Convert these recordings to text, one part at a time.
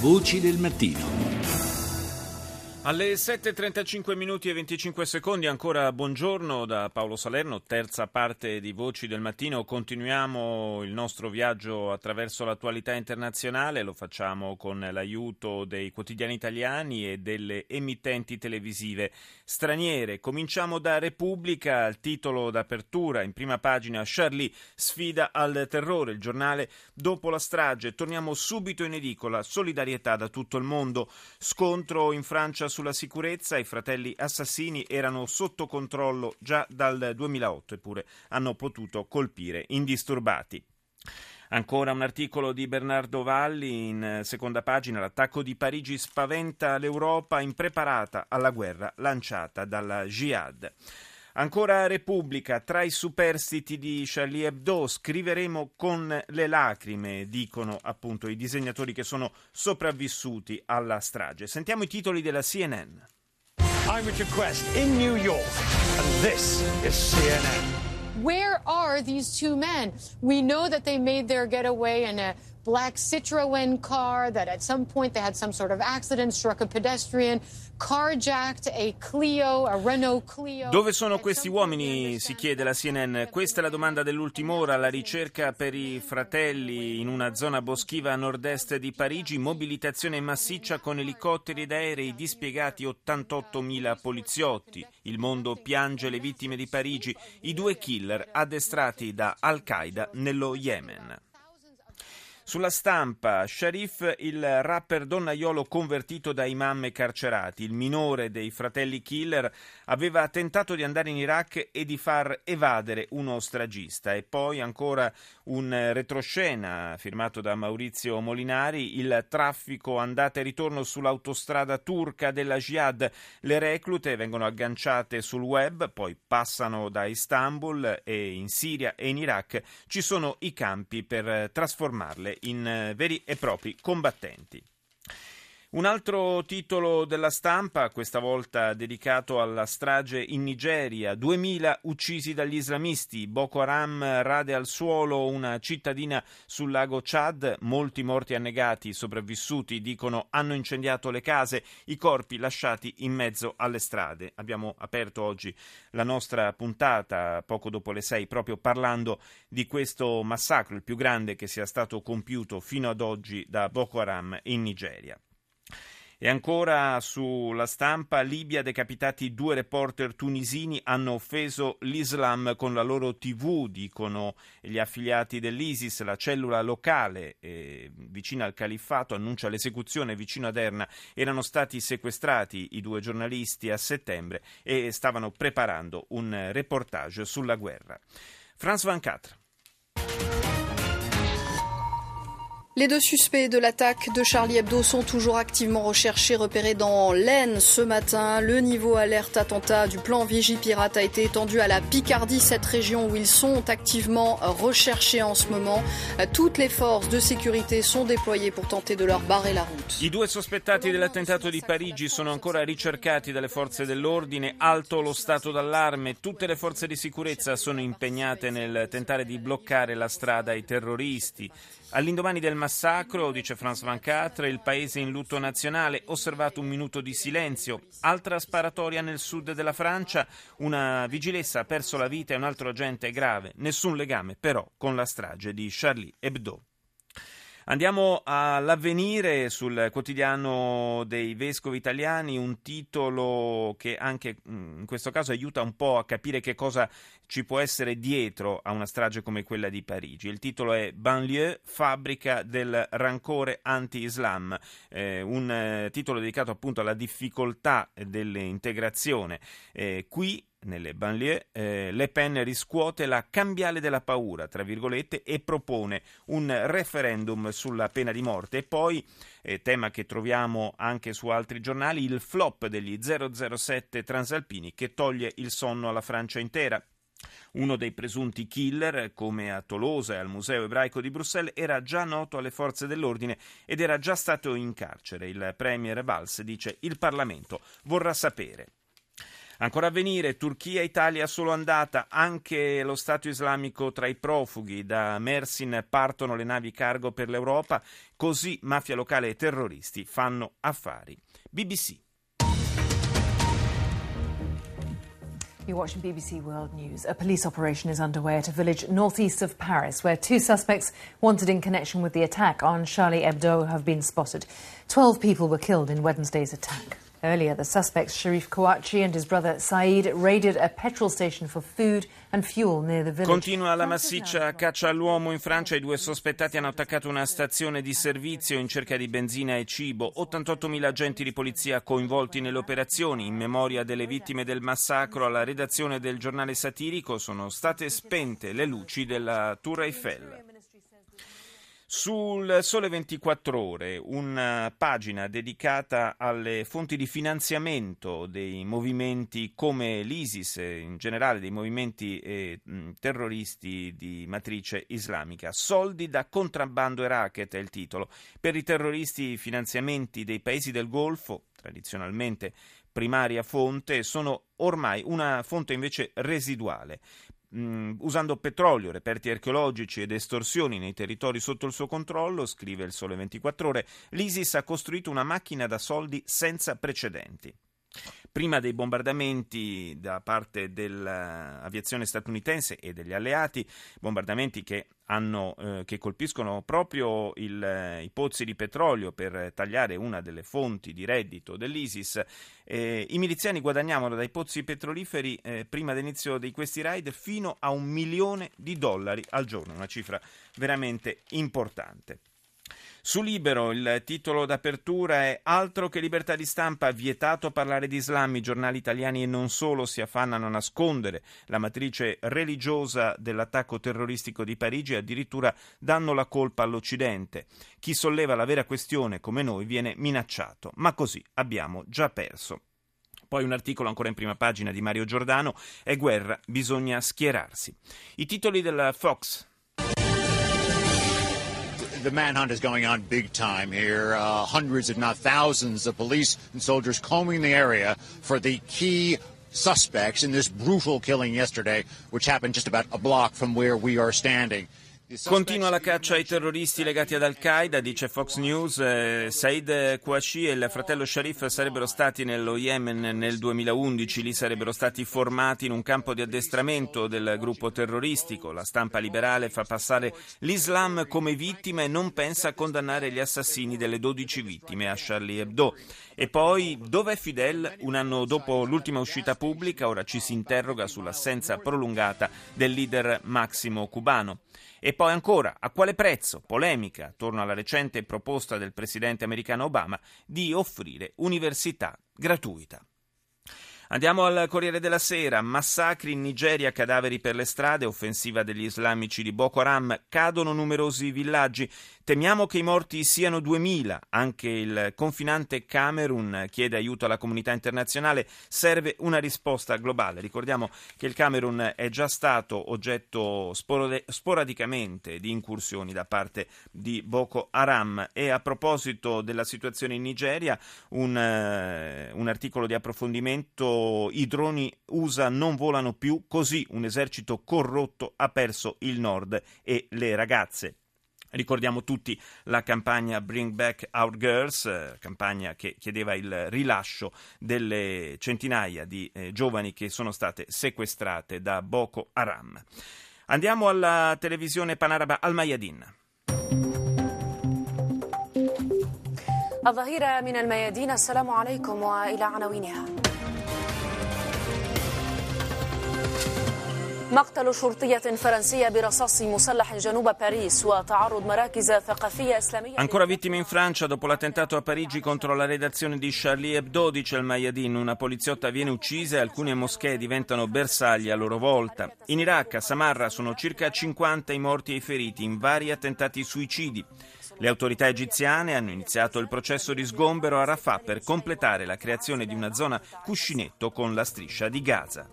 Voci del mattino. Alle 7.35 minuti e 25 secondi, ancora buongiorno da Paolo Salerno, terza parte di Voci del Mattino. Continuiamo il nostro viaggio attraverso l'attualità internazionale, lo facciamo con l'aiuto dei quotidiani italiani e delle emittenti televisive straniere. Cominciamo da Repubblica, il titolo d'apertura in prima pagina, Charlie sfida al terrore, il giornale dopo la strage. Torniamo subito in edicola, solidarietà da tutto il mondo, scontro in Francia sulla sicurezza, i fratelli assassini erano sotto controllo già dal 2008, eppure hanno potuto colpire indisturbati. Ancora un articolo di Bernardo Valli in seconda pagina, l'attacco di Parigi spaventa l'Europa impreparata alla guerra lanciata dalla Jihad. Ancora Repubblica, tra i superstiti di Charlie Hebdo scriveremo con le lacrime, dicono appunto i disegnatori che sono sopravvissuti alla strage. Sentiamo i titoli della CNN. I'm Richard Quest in New York and this is CNN. Where are these two men? We know that they made their getaway in a black Citroen car, that at some point they had some sort of accident, struck a pedestrian. Dove sono questi uomini? si chiede la CNN. Questa è la domanda dell'ultima ora. La ricerca per i fratelli in una zona boschiva a nord-est di Parigi. Mobilitazione massiccia con elicotteri ed aerei dispiegati 88.000 poliziotti. Il mondo piange le vittime di Parigi. I due killer addestrati da Al-Qaeda nello Yemen. Sulla stampa, Sharif, il rapper donnaiolo convertito da imam e carcerati, il minore dei fratelli killer, aveva tentato di andare in Iraq e di far evadere uno stragista. E poi ancora un retroscena firmato da Maurizio Molinari, il traffico andata e ritorno sull'autostrada turca della Jihad. Le reclute vengono agganciate sul web, poi passano da Istanbul e in Siria e in Iraq ci sono i campi per trasformarle in eh, veri e propri combattenti. Un altro titolo della stampa, questa volta dedicato alla strage in Nigeria, 2000 uccisi dagli islamisti, Boko Haram rade al suolo una cittadina sul lago Chad, molti morti annegati, sopravvissuti dicono hanno incendiato le case, i corpi lasciati in mezzo alle strade. Abbiamo aperto oggi la nostra puntata poco dopo le sei proprio parlando di questo massacro, il più grande che sia stato compiuto fino ad oggi da Boko Haram in Nigeria. E ancora sulla stampa, Libia decapitati due reporter tunisini hanno offeso l'Islam con la loro TV, dicono gli affiliati dell'ISIS, la cellula locale eh, vicina al califfato annuncia l'esecuzione vicino ad Erna. Erano stati sequestrati i due giornalisti a settembre e stavano preparando un reportage sulla guerra. France 24. Les deux suspects de l'attaque de Charlie Hebdo sont toujours activement recherchés, repérés dans l'Aisne ce matin. Le niveau alerte attentat du plan Vigipirate a été étendu à la Picardie, cette région où ils sont activement recherchés en ce moment. Toutes les forces de sécurité sont déployées pour tenter de leur barrer la route. I due sospettati dell'attentato di Parigi sono ancora ricercati dalle forze dell'ordine, alto lo stato d'allarme, tutte le forze di sicurezza sono impegnate nel tentare di bloccare la strada ai terroristi. All'indomani del massacro, dice France 24, il paese in lutto nazionale, osservato un minuto di silenzio. Altra sparatoria nel sud della Francia, una vigilessa ha perso la vita e un altro agente grave. Nessun legame però con la strage di Charlie Hebdo. Andiamo all'avvenire sul quotidiano dei vescovi italiani, un titolo che anche mm, in questo caso aiuta un po' a capire che cosa ci può essere dietro a una strage come quella di Parigi. Il titolo è Banlieue, fabbrica del rancore anti-Islam, eh, un eh, titolo dedicato appunto alla difficoltà dell'integrazione. Eh, qui nelle banlieue, eh, Le Pen riscuote la cambiale della paura, tra virgolette, e propone un referendum sulla pena di morte. E poi, eh, tema che troviamo anche su altri giornali, il flop degli 007 transalpini che toglie il sonno alla Francia intera. Uno dei presunti killer, come a Tolosa e al Museo ebraico di Bruxelles, era già noto alle forze dell'ordine ed era già stato in carcere. Il premier Valls dice il Parlamento vorrà sapere. Ancora a venire, Turchia e Italia solo andata, anche lo Stato islamico tra i profughi. Da Mersin partono le navi cargo per l'Europa, così mafia locale e terroristi fanno affari. BBC. You're watching BBC World News. A police operation is underway at a village northeast of Paris where two suspects wanted in connection with the attack on Charlie Hebdo have been spotted. Twelve people were killed in Wednesday's attack. Earlier, the suspects, Sharif Kouachi and his brother Saeed, raided a petrol station for food and fuel near the village. Continua la massiccia caccia all'uomo in Francia. I due sospettati hanno attaccato una stazione di servizio in cerca di benzina e cibo. 88.000 agenti di polizia coinvolti nelle operazioni. In memoria delle vittime del massacro, alla redazione del giornale satirico sono state spente le luci della Tour Eiffel. Sul Sole 24 Ore, una pagina dedicata alle fonti di finanziamento dei movimenti come l'ISIS, in generale dei movimenti eh, terroristi di matrice islamica. Soldi da contrabbando e racket è il titolo. Per i terroristi i finanziamenti dei paesi del Golfo, tradizionalmente primaria fonte, sono ormai una fonte invece residuale mh, usando petrolio, reperti archeologici ed estorsioni nei territori sotto il suo controllo, scrive il Sole 24 Ore, l'ISIS ha costruito una macchina da soldi senza precedenti. Prima dei bombardamenti da parte dell'aviazione statunitense e degli alleati, bombardamenti che, hanno, eh, che colpiscono proprio il, eh, i pozzi di petrolio per tagliare una delle fonti di reddito dell'ISIS, eh, i miliziani guadagnavano dai pozzi petroliferi eh, prima dell'inizio di questi raid fino a un milione di dollari al giorno, una cifra veramente importante. Su Libero il titolo d'apertura è Altro che libertà di stampa, vietato parlare di Islam, i giornali italiani e non solo si affannano a nascondere la matrice religiosa dell'attacco terroristico di Parigi e addirittura danno la colpa all'Occidente. Chi solleva la vera questione come noi viene minacciato, ma così abbiamo già perso. Poi un articolo ancora in prima pagina di Mario Giordano, è guerra, bisogna schierarsi. I titoli della Fox the manhunt is going on big time here. Uh, hundreds, if not thousands, of police and soldiers combing the area for the key suspects in this brutal killing yesterday, which happened just about a block from where we are standing. Continua la caccia ai terroristi legati ad Al-Qaeda, dice Fox News. Eh, Said Kouachi e il fratello Sharif sarebbero stati nello Yemen nel 2011, lì sarebbero stati formati in un campo di addestramento del gruppo terroristico. La stampa liberale fa passare l'Islam come vittima e non pensa a condannare gli assassini delle 12 vittime a Charlie Hebdo. E poi, dov'è Fidel? Un anno dopo l'ultima uscita pubblica, ora ci si interroga sull'assenza prolungata del leader massimo cubano. E poi ancora, a quale prezzo? Polemica attorno alla recente proposta del presidente americano Obama di offrire università gratuita. Andiamo al Corriere della Sera. Massacri in Nigeria, cadaveri per le strade, offensiva degli islamici di Boko Haram, cadono numerosi villaggi. Temiamo che i morti siano 2000. Anche il confinante Camerun chiede aiuto alla comunità internazionale. Serve una risposta globale. Ricordiamo che il Camerun è già stato oggetto sporadicamente di incursioni da parte di Boko Haram. E a proposito della situazione in Nigeria, un, un articolo di approfondimento i droni USA non volano più, così un esercito corrotto ha perso il nord e le ragazze. Ricordiamo tutti la campagna Bring Back Our Girls, eh, campagna che chiedeva il rilascio delle centinaia di eh, giovani che sono state sequestrate da Boko Haram. Andiamo alla televisione panaraba Al Mayadin. الظهيرة من الميادين السلام عليكم وإلى عناوينها مقتل شرطية فرنسية برصاص مسلح جنوب باريس وتعرض مراكز ثقافية إسلامية Ancora vittime in Francia dopo l'attentato a Parigi contro la redazione di Charlie Hebdo, dice il Mayadin. Una poliziotta viene uccisa e alcune moschee diventano bersagli a loro volta. In Iraq, a Samarra, sono circa 50 i morti e i feriti in vari attentati suicidi. Le autorità egiziane hanno iniziato il processo di sgombero a Rafah per completare la creazione di una zona cuscinetto con la striscia di Gaza.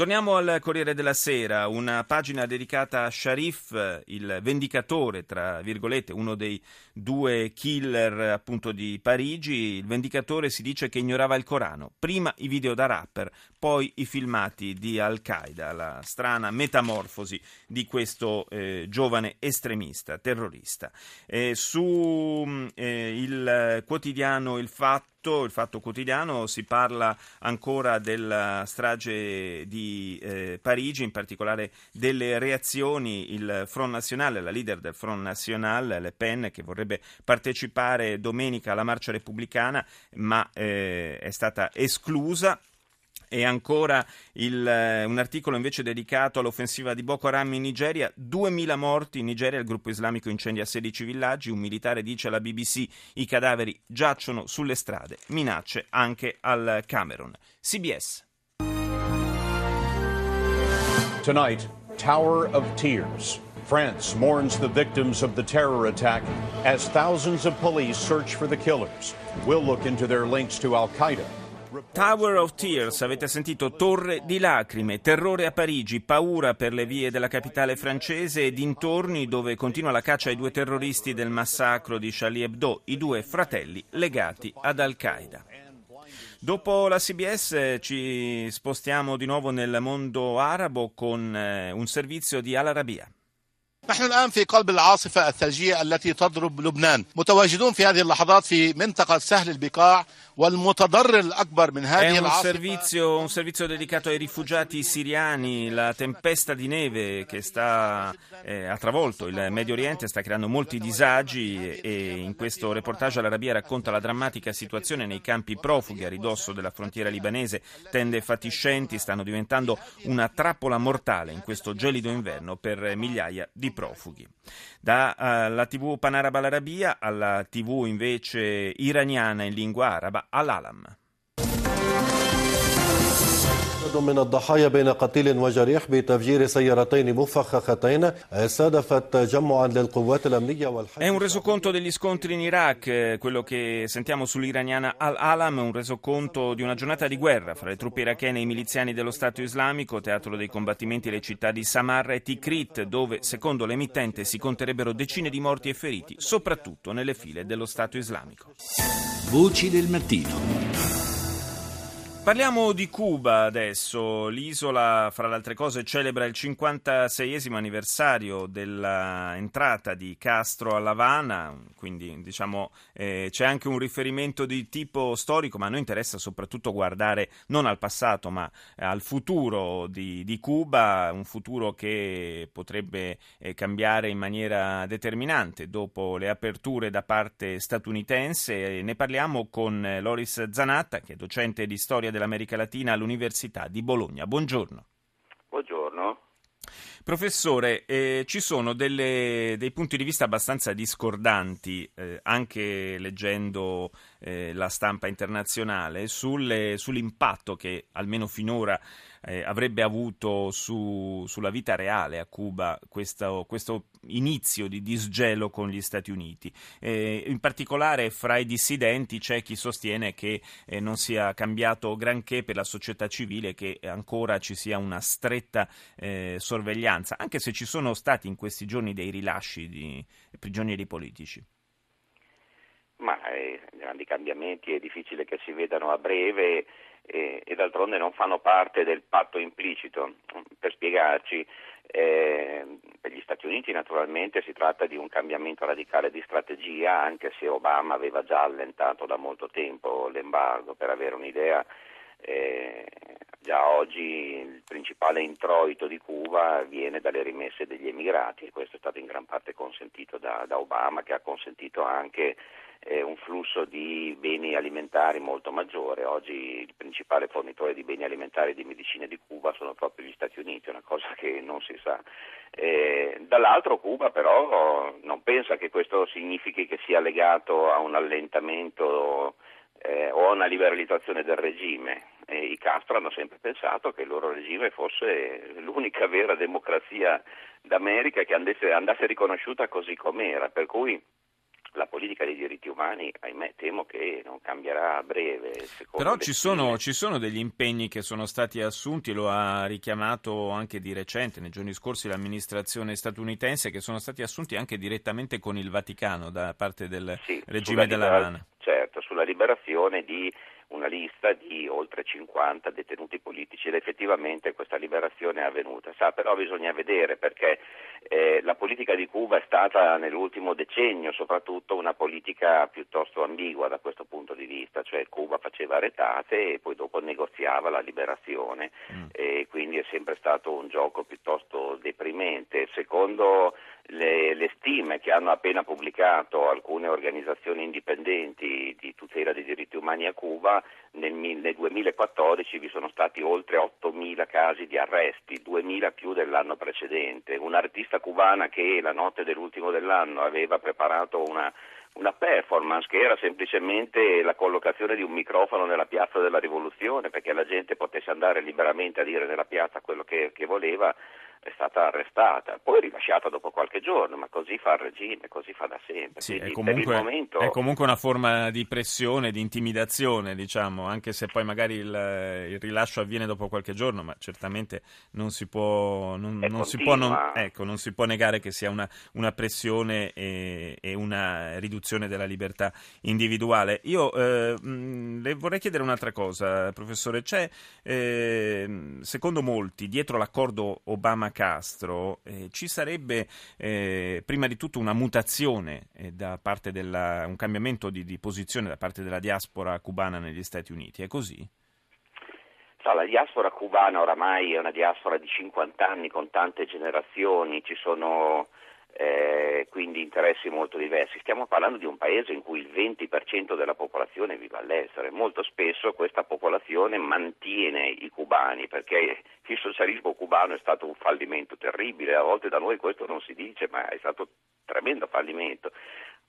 Torniamo al Corriere della Sera, una pagina dedicata a Sharif, il vendicatore, tra virgolette, uno dei due killer appunto di Parigi. Il vendicatore si dice che ignorava il Corano, prima i video da rapper, poi i filmati di Al-Qaeda, la strana metamorfosi di questo eh, giovane estremista, terrorista. Eh, su eh, il quotidiano Il Fatto il Fatto Quotidiano si parla ancora della strage di eh, Parigi, in particolare delle reazioni. Il Front National, la leader del Front National, Le Pen, che vorrebbe partecipare domenica alla marcia repubblicana, ma eh, è stata esclusa. E ancora il, eh, un articolo invece dedicato all'offensiva di Boko Haram in Nigeria. 2.000 morti in Nigeria, il gruppo islamico incendia 16 villaggi. Un militare dice alla BBC i cadaveri giacciono sulle strade. Minacce anche al Camerun. CBS. Tonight, Tower of Tears. France mourns the victims of the terror attack as thousands of police search for the killers. We'll look into their links to Al Qaeda. Tower of Tears, avete sentito Torre di lacrime, terrore a Parigi, paura per le vie della capitale francese e dintorni dove continua la caccia ai due terroristi del massacro di Charlie Hebdo, i due fratelli legati ad Al-Qaeda. Dopo la CBS ci spostiamo di nuovo nel mondo arabo con eh, un servizio di Al Arabiya. نحن الآن في قلب العاصفة الثلجية التي تضرب لبنان متواجدون في هذه اللحظات في منطقة سهل البقاع والمتضرر الأكبر من هذه È un servizio, un servizio dedicato ai rifugiati siriani. La tempesta di neve che sta, eh, ha travolto il Medio Oriente sta creando molti disagi e in questo reportage l'Arabia racconta la drammatica situazione nei campi profughi a ridosso della frontiera libanese. Tende fatiscenti stanno diventando una trappola mortale in questo gelido inverno per migliaia di profughi. Dalla uh, TV Panaraba l'Arabia alla TV invece iraniana in lingua araba al-Alam. من الضحايا بين قتيل وجريح بتفجير سيارتين مفخختين استهدفت جمعا للقوات الامنيه والحرب È un resoconto degli scontri in Iraq, quello che sentiamo sull'iraniana Al-Alam, un resoconto di una giornata di guerra fra le truppe irachene e i miliziani dello Stato islamico, teatro dei combattimenti le città di Samarra e Tikrit, dove secondo l'emittente si conterebbero decine di morti e feriti, soprattutto nelle file dello Stato islamico. Voci del mattino. Parliamo di Cuba adesso. L'isola, fra le altre cose, celebra il 56esimo anniversario dell'entrata di Castro a Havana, quindi diciamo eh, c'è anche un riferimento di tipo storico, ma a noi interessa soprattutto guardare non al passato ma al futuro di, di Cuba, un futuro che potrebbe eh, cambiare in maniera determinante dopo le aperture da parte statunitense. Ne parliamo con Loris Zanatta, che è docente di storia dell'America Latina all'Università di Bologna. Buongiorno. Buongiorno. Professore, eh, ci sono delle, dei punti di vista abbastanza discordanti, eh, anche leggendo eh, la stampa internazionale, sulle, sull'impatto che almeno finora eh, avrebbe avuto su, sulla vita reale a Cuba questo, questo, inizio di disgelo con gli Stati Uniti. Eh, in particolare fra i dissidenti c'è chi sostiene che eh, non sia cambiato granché per la società civile, che ancora ci sia una stretta eh, sorveglianza, anche se ci sono stati in questi giorni dei rilasci di prigionieri politici. Ma eh, grandi cambiamenti è difficile che si vedano a breve e, e d'altronde non fanno parte del patto implicito. Per spiegarci, eh, per gli Stati Uniti naturalmente si tratta di un cambiamento radicale di strategia, anche se Obama aveva già allentato da molto tempo l'embargo. Per avere un'idea, eh, già oggi il principale introito di Cuba viene dalle rimesse degli emigrati e questo è stato in gran parte consentito da, da Obama, che ha consentito anche eh, un flusso di beni alimentari molto maggiore. Oggi il principale fornitore di beni alimentari e di medicine di Cuba sono proprio gli Stati Uniti, una cosa che non si sa. Eh, dall'altro Cuba però non pensa che questo significhi che sia legato a un allentamento eh, o a una liberalizzazione del regime. E I Castro hanno sempre pensato che il loro regime fosse l'unica vera democrazia d'America che andasse, andasse riconosciuta così com'era, per cui la politica dei diritti umani, ahimè, temo che non cambierà a breve. Però ci sono, ci sono, degli impegni che sono stati assunti, lo ha richiamato anche di recente, nei giorni scorsi, l'amministrazione statunitense, che sono stati assunti anche direttamente con il Vaticano da parte del sì, regime della Habana. Certo, sulla liberazione di una lista di oltre 50 detenuti politici ed effettivamente questa liberazione è avvenuta. Sa, però bisogna vedere perché eh, la politica di Cuba è stata nell'ultimo decennio soprattutto una politica piuttosto ambigua da questo punto di vista, cioè Cuba faceva retate e poi dopo negoziava la liberazione mm. e quindi è sempre stato un gioco piuttosto deprimente. Secondo le, le, stime che hanno appena pubblicato alcune organizzazioni indipendenti di tutela dei diritti umani a Cuba, nel, nel 2014 vi sono stati oltre 8.000 casi di arresti, 2.000 più dell'anno precedente. Un'artista cubana che la notte dell'ultimo dell'anno aveva preparato una una performance che era semplicemente la collocazione di un microfono nella piazza della rivoluzione perché la gente potesse andare liberamente a dire nella piazza quello che, che voleva è stata arrestata, poi rilasciata dopo qualche giorno, ma così fa il regime, così fa da sempre. Sì, è, comunque, momento... è, comunque, una forma di pressione, di intimidazione, diciamo, anche se poi magari il, il rilascio avviene dopo qualche giorno, ma certamente non si può, non, non si può, non, ecco, non si può negare che sia una, una pressione e, e, una riduzione della libertà individuale. Io eh, le vorrei chiedere un'altra cosa, professore. C'è, eh, secondo molti, dietro l'accordo Obama Castro, eh, ci sarebbe eh, prima di tutto una mutazione eh, da parte della, un cambiamento di, di, posizione da parte della diaspora cubana negli Stati Uniti, è così? la diaspora cubana oramai è una diaspora di 50 anni con tante generazioni, ci sono eh, quindi interessi molto diversi. Stiamo parlando di un paese in cui il 20% della popolazione vive all'estero e molto spesso questa popolazione mantiene i cubani perché il socialismo cubano è stato un fallimento terribile, a volte da noi questo non si dice, ma è stato un tremendo fallimento.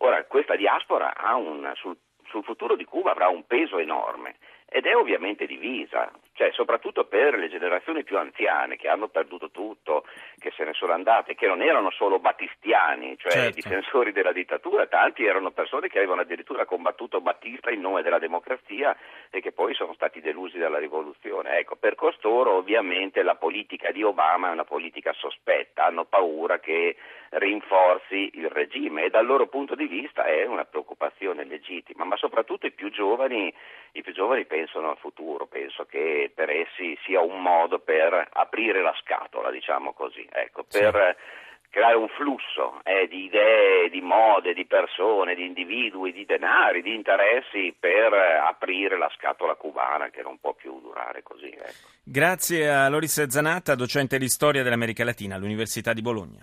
Ora, questa diaspora un, sul, sul futuro di Cuba avrà un peso enorme ed è ovviamente divisa, cioè soprattutto per le generazioni più anziane che hanno perduto tutto, che se ne sono andate, che non erano solo battistiani, cioè certo. difensori della dittatura, tanti erano persone che avevano addirittura combattuto Battista in nome della democrazia e che poi sono stati delusi dalla rivoluzione. Ecco, per costoro ovviamente la politica di Obama è una politica sospetta, hanno paura che rinforzi il regime e dal loro punto di vista è una preoccupazione legittima, ma soprattutto i più giovani, i più giovani pensano al futuro, penso che per essi sia un modo per aprire la scatola, diciamo così, ecco, per sì. creare un flusso eh, di idee, di mode, di persone, di individui, di denari, di interessi per aprire la scatola cubana che non può più durare così. Ecco. Grazie a Loris Zanatta, docente di storia dell'America Latina all'Università di Bologna.